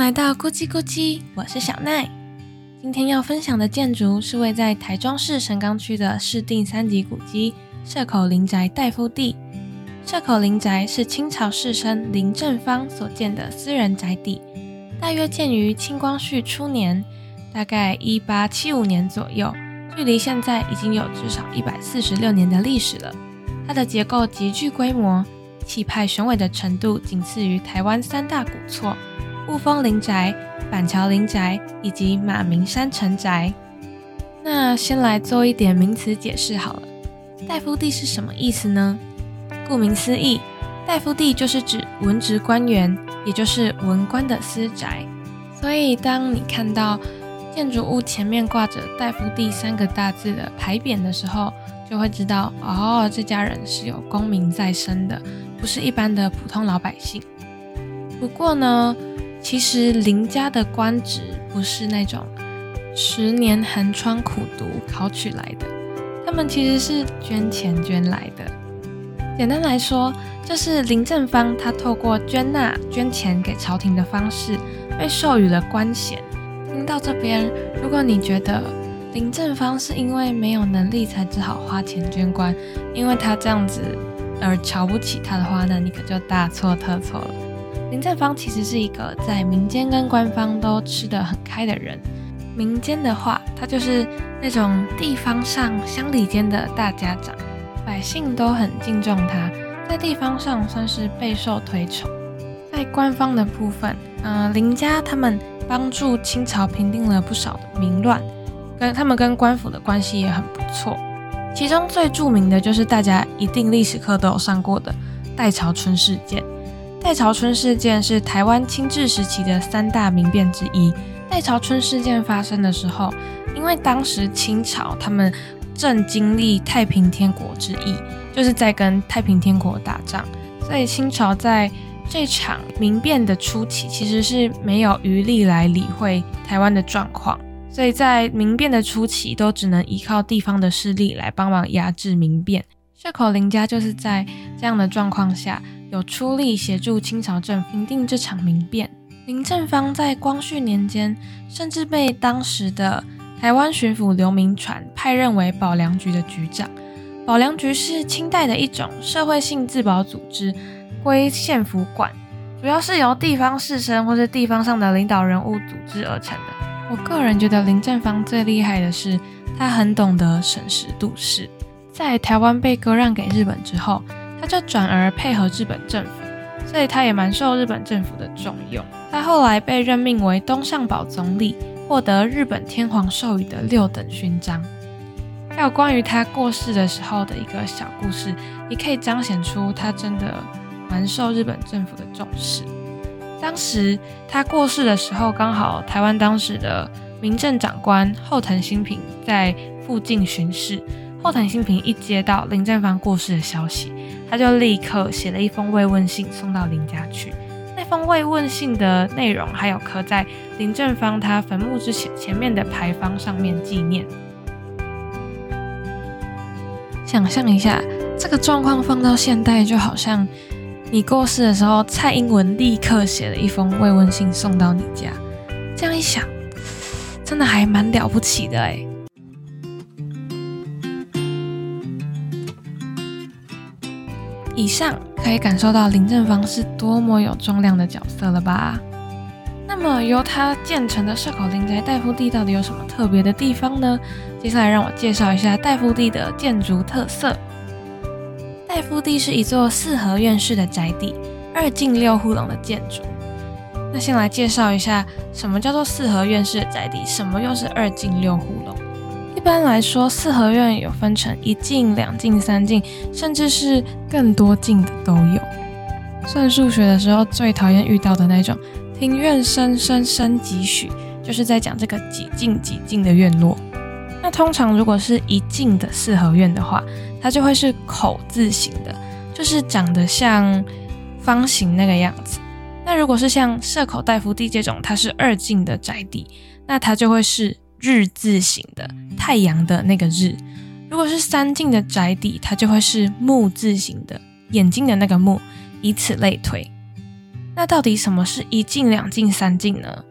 来到咕叽咕叽，我是小奈。今天要分享的建筑是位在台中市神冈区的市定三级古迹社口林宅代夫地。社口林宅是清朝士绅林正方所建的私人宅邸，大约建于清光绪初年，大概一八七五年左右，距离现在已经有至少一百四十六年的历史了。它的结构极具规模，气派雄伟的程度仅次于台湾三大古厝。雾峰林宅、板桥林宅以及马鸣山城宅。那先来做一点名词解释好了。大夫地是什么意思呢？顾名思义，大夫地就是指文职官员，也就是文官的私宅。所以，当你看到建筑物前面挂着“大夫地”三个大字的牌匾的时候，就会知道哦，这家人是有功名在身的，不是一般的普通老百姓。不过呢，其实林家的官职不是那种十年寒窗苦读考取来的，他们其实是捐钱捐来的。简单来说，就是林正方他透过捐纳捐钱给朝廷的方式，被授予了官衔。听到这边，如果你觉得林正方是因为没有能力才只好花钱捐官，因为他这样子而瞧不起他的话，那你可就大错特错了。林正方其实是一个在民间跟官方都吃得很开的人。民间的话，他就是那种地方上乡里间的大家长，百姓都很敬重他，在地方上算是备受推崇。在官方的部分，嗯，林家他们帮助清朝平定了不少的民乱，跟他们跟官府的关系也很不错。其中最著名的就是大家一定历史课都有上过的代朝春事件。代朝春事件是台湾清治时期的三大民变之一。代朝春事件发生的时候，因为当时清朝他们正经历太平天国之役，就是在跟太平天国打仗，所以清朝在这场民变的初期其实是没有余力来理会台湾的状况，所以在民变的初期都只能依靠地方的势力来帮忙压制民变。社口林家就是在这样的状况下。有出力协助清朝政平定这场民变。林正芳在光绪年间，甚至被当时的台湾巡抚刘铭传派任为保良局的局长。保良局是清代的一种社会性自保组织，归县府管，主要是由地方士绅或是地方上的领导人物组织而成的。我个人觉得林正芳最厉害的是，他很懂得审时度势。在台湾被割让给日本之后。他就转而配合日本政府，所以他也蛮受日本政府的重用。他后来被任命为东上堡总理，获得日本天皇授予的六等勋章。还有关于他过世的时候的一个小故事，也可以彰显出他真的蛮受日本政府的重视。当时他过世的时候，刚好台湾当时的民政长官后藤新平在附近巡视。后藤新平一接到林正方过世的消息，他就立刻写了一封慰问信送到林家去。那封慰问信的内容还有刻在林正方他坟墓之前前面的牌坊上面纪念。想象一下，这个状况放到现代，就好像你过世的时候，蔡英文立刻写了一封慰问信送到你家。这样一想，真的还蛮了不起的哎。以上可以感受到林正方是多么有重量的角色了吧？那么由他建成的社口林宅大夫地到底有什么特别的地方呢？接下来让我介绍一下大夫地的建筑特色。大夫地是一座四合院式的宅邸，二进六户楼的建筑。那先来介绍一下什么叫做四合院式的宅邸，什么又是二进六户楼？一般来说，四合院有分成一进、两进、三进，甚至是更多进的都有。算数学的时候最讨厌遇到的那种“庭院深深深几许”，就是在讲这个几进几进的院落。那通常如果是一进的四合院的话，它就会是口字形的，就是长得像方形那个样子。那如果是像社口大夫地这种，它是二进的宅邸，那它就会是。日字形的太阳的那个日，如果是三进的宅邸，它就会是木字形的眼睛的那个木，以此类推。那到底什么是一进、两进、三进呢？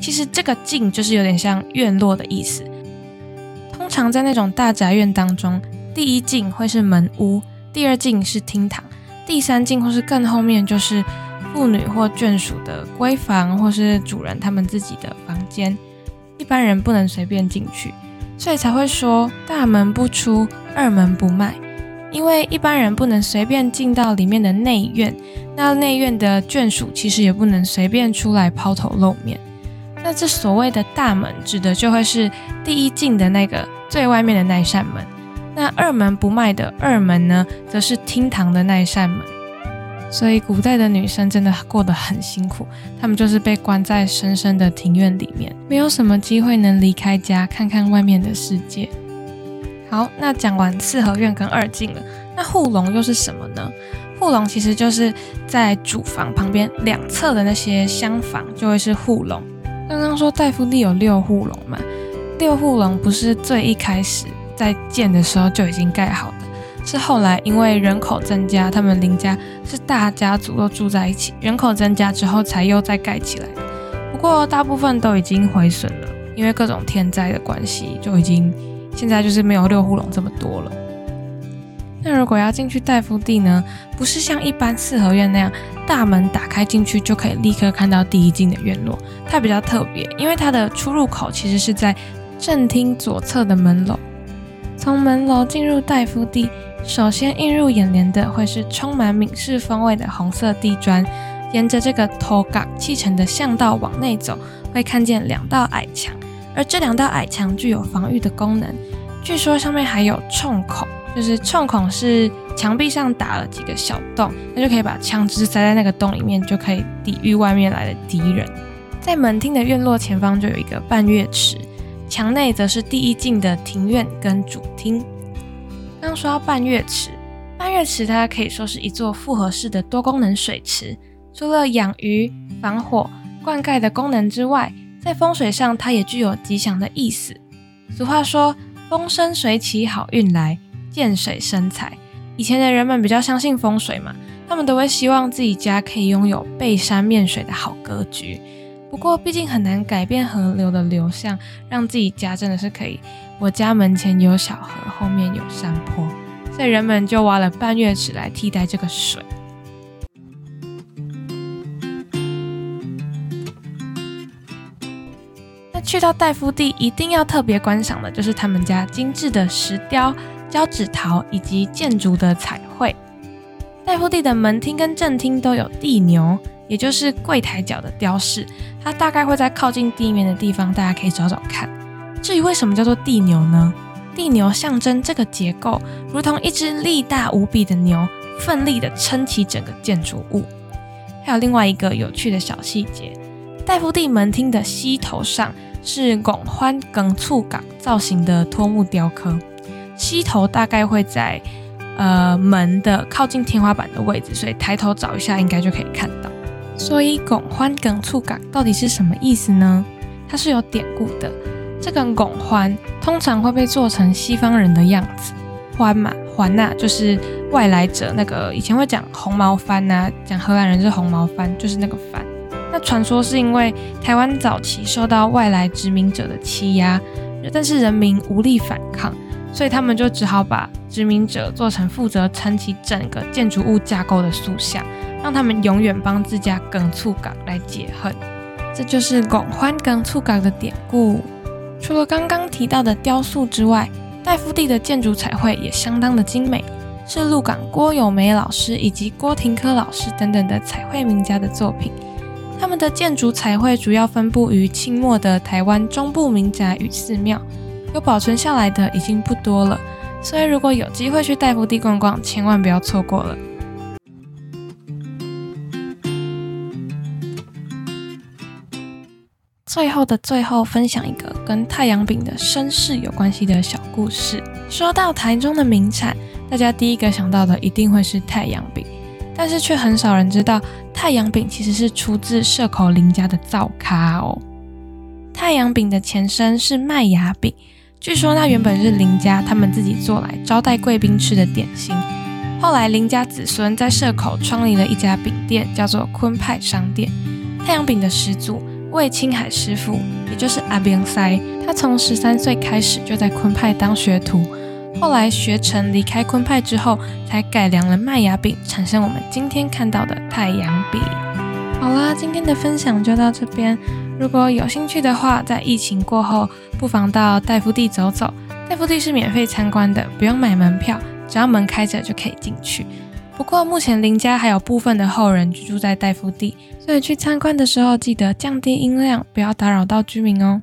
其实这个进就是有点像院落的意思。通常在那种大宅院当中，第一进会是门屋，第二进是厅堂，第三进或是更后面就是妇女或眷属的闺房，或是主人他们自己的房间。一般人不能随便进去，所以才会说大门不出，二门不迈。因为一般人不能随便进到里面的内院，那内院的眷属其实也不能随便出来抛头露面。那这所谓的大门，指的就会是第一进的那个最外面的那一扇门。那二门不迈的二门呢，则是厅堂的那一扇门。所以古代的女生真的过得很辛苦，她们就是被关在深深的庭院里面，没有什么机会能离开家看看外面的世界。好，那讲完四合院跟二进了，那护龙又是什么呢？护龙其实就是在主房旁边两侧的那些厢房，就会是护龙。刚刚说大夫地有六护龙嘛，六护龙不是最一开始在建的时候就已经盖好的，是后来因为人口增加，他们林家是大家族都住在一起，人口增加之后才又再盖起来。不过大部分都已经毁损了，因为各种天灾的关系，就已经。现在就是没有六户龙这么多了。那如果要进去大夫地呢？不是像一般四合院那样，大门打开进去就可以立刻看到第一进的院落。它比较特别，因为它的出入口其实是在正厅左侧的门楼。从门楼进入戴夫地，首先映入眼帘的会是充满闽式风味的红色地砖。沿着这个头岗砌成的巷道往内走，会看见两道矮墙。而这两道矮墙具有防御的功能，据说上面还有冲孔，就是冲孔是墙壁上打了几个小洞，那就可以把枪支塞在那个洞里面，就可以抵御外面来的敌人。在门厅的院落前方就有一个半月池，墙内则是第一进的庭院跟主厅。刚说到半月池，半月池它可以说是一座复合式的多功能水池，除了养鱼、防火、灌溉的功能之外，在风水上，它也具有吉祥的意思。俗话说“风生水起，好运来；见水生财”。以前的人们比较相信风水嘛，他们都会希望自己家可以拥有背山面水的好格局。不过，毕竟很难改变河流的流向，让自己家真的是可以。我家门前有小河，后面有山坡，所以人们就挖了半月池来替代这个水。那去到戴夫地，一定要特别观赏的就是他们家精致的石雕、交趾陶以及建筑的彩绘。戴夫地的门厅跟正厅都有地牛，也就是柜台角的雕饰，它大概会在靠近地面的地方，大家可以找找看。至于为什么叫做地牛呢？地牛象征这个结构如同一只力大无比的牛，奋力的撑起整个建筑物。还有另外一个有趣的小细节，戴夫地门厅的西头上。是拱欢梗簇岗造型的托木雕刻，西头大概会在呃门的靠近天花板的位置，所以抬头找一下应该就可以看到。所以拱欢梗促感到底是什么意思呢？它是有典故的。这个拱欢通常会被做成西方人的样子，欢嘛欢呐就是外来者，那个以前会讲红毛番呐，讲荷兰人是红毛番，就是那个番。那传说是因为台湾早期受到外来殖民者的欺压，但是人民无力反抗，所以他们就只好把殖民者做成负责撑起整个建筑物架构的塑像，让他们永远帮自家耿促港来解恨。这就是拱欢耿促港的典故。除了刚刚提到的雕塑之外，戴夫地的建筑彩绘也相当的精美，是鹿港郭友梅老师以及郭廷科老师等等的彩绘名家的作品。他们的建筑彩绘主要分布于清末的台湾中部民宅与寺庙，有保存下来的已经不多了，所以如果有机会去大夫地逛逛，千万不要错过了。最后的最后，分享一个跟太阳饼的身世有关系的小故事。说到台中的名产，大家第一个想到的一定会是太阳饼。但是却很少人知道，太阳饼其实是出自社口林家的灶咖哦。太阳饼的前身是麦芽饼，据说那原本是林家他们自己做来招待贵宾吃的点心，后来林家子孙在社口创立了一家饼店，叫做坤派商店。太阳饼的始祖魏青海师傅，也就是阿边塞，他从十三岁开始就在坤派当学徒，后来学成离开坤派之后，才改良了麦芽饼，产生我们今天看到的太阳饼。好啦，今天的分享就到这边。如果有兴趣的话，在疫情过后，不妨到戴夫地走走。戴夫地是免费参观的，不用买门票，只要门开着就可以进去。不过目前林家还有部分的后人居住在戴夫地，所以去参观的时候记得降低音量，不要打扰到居民哦。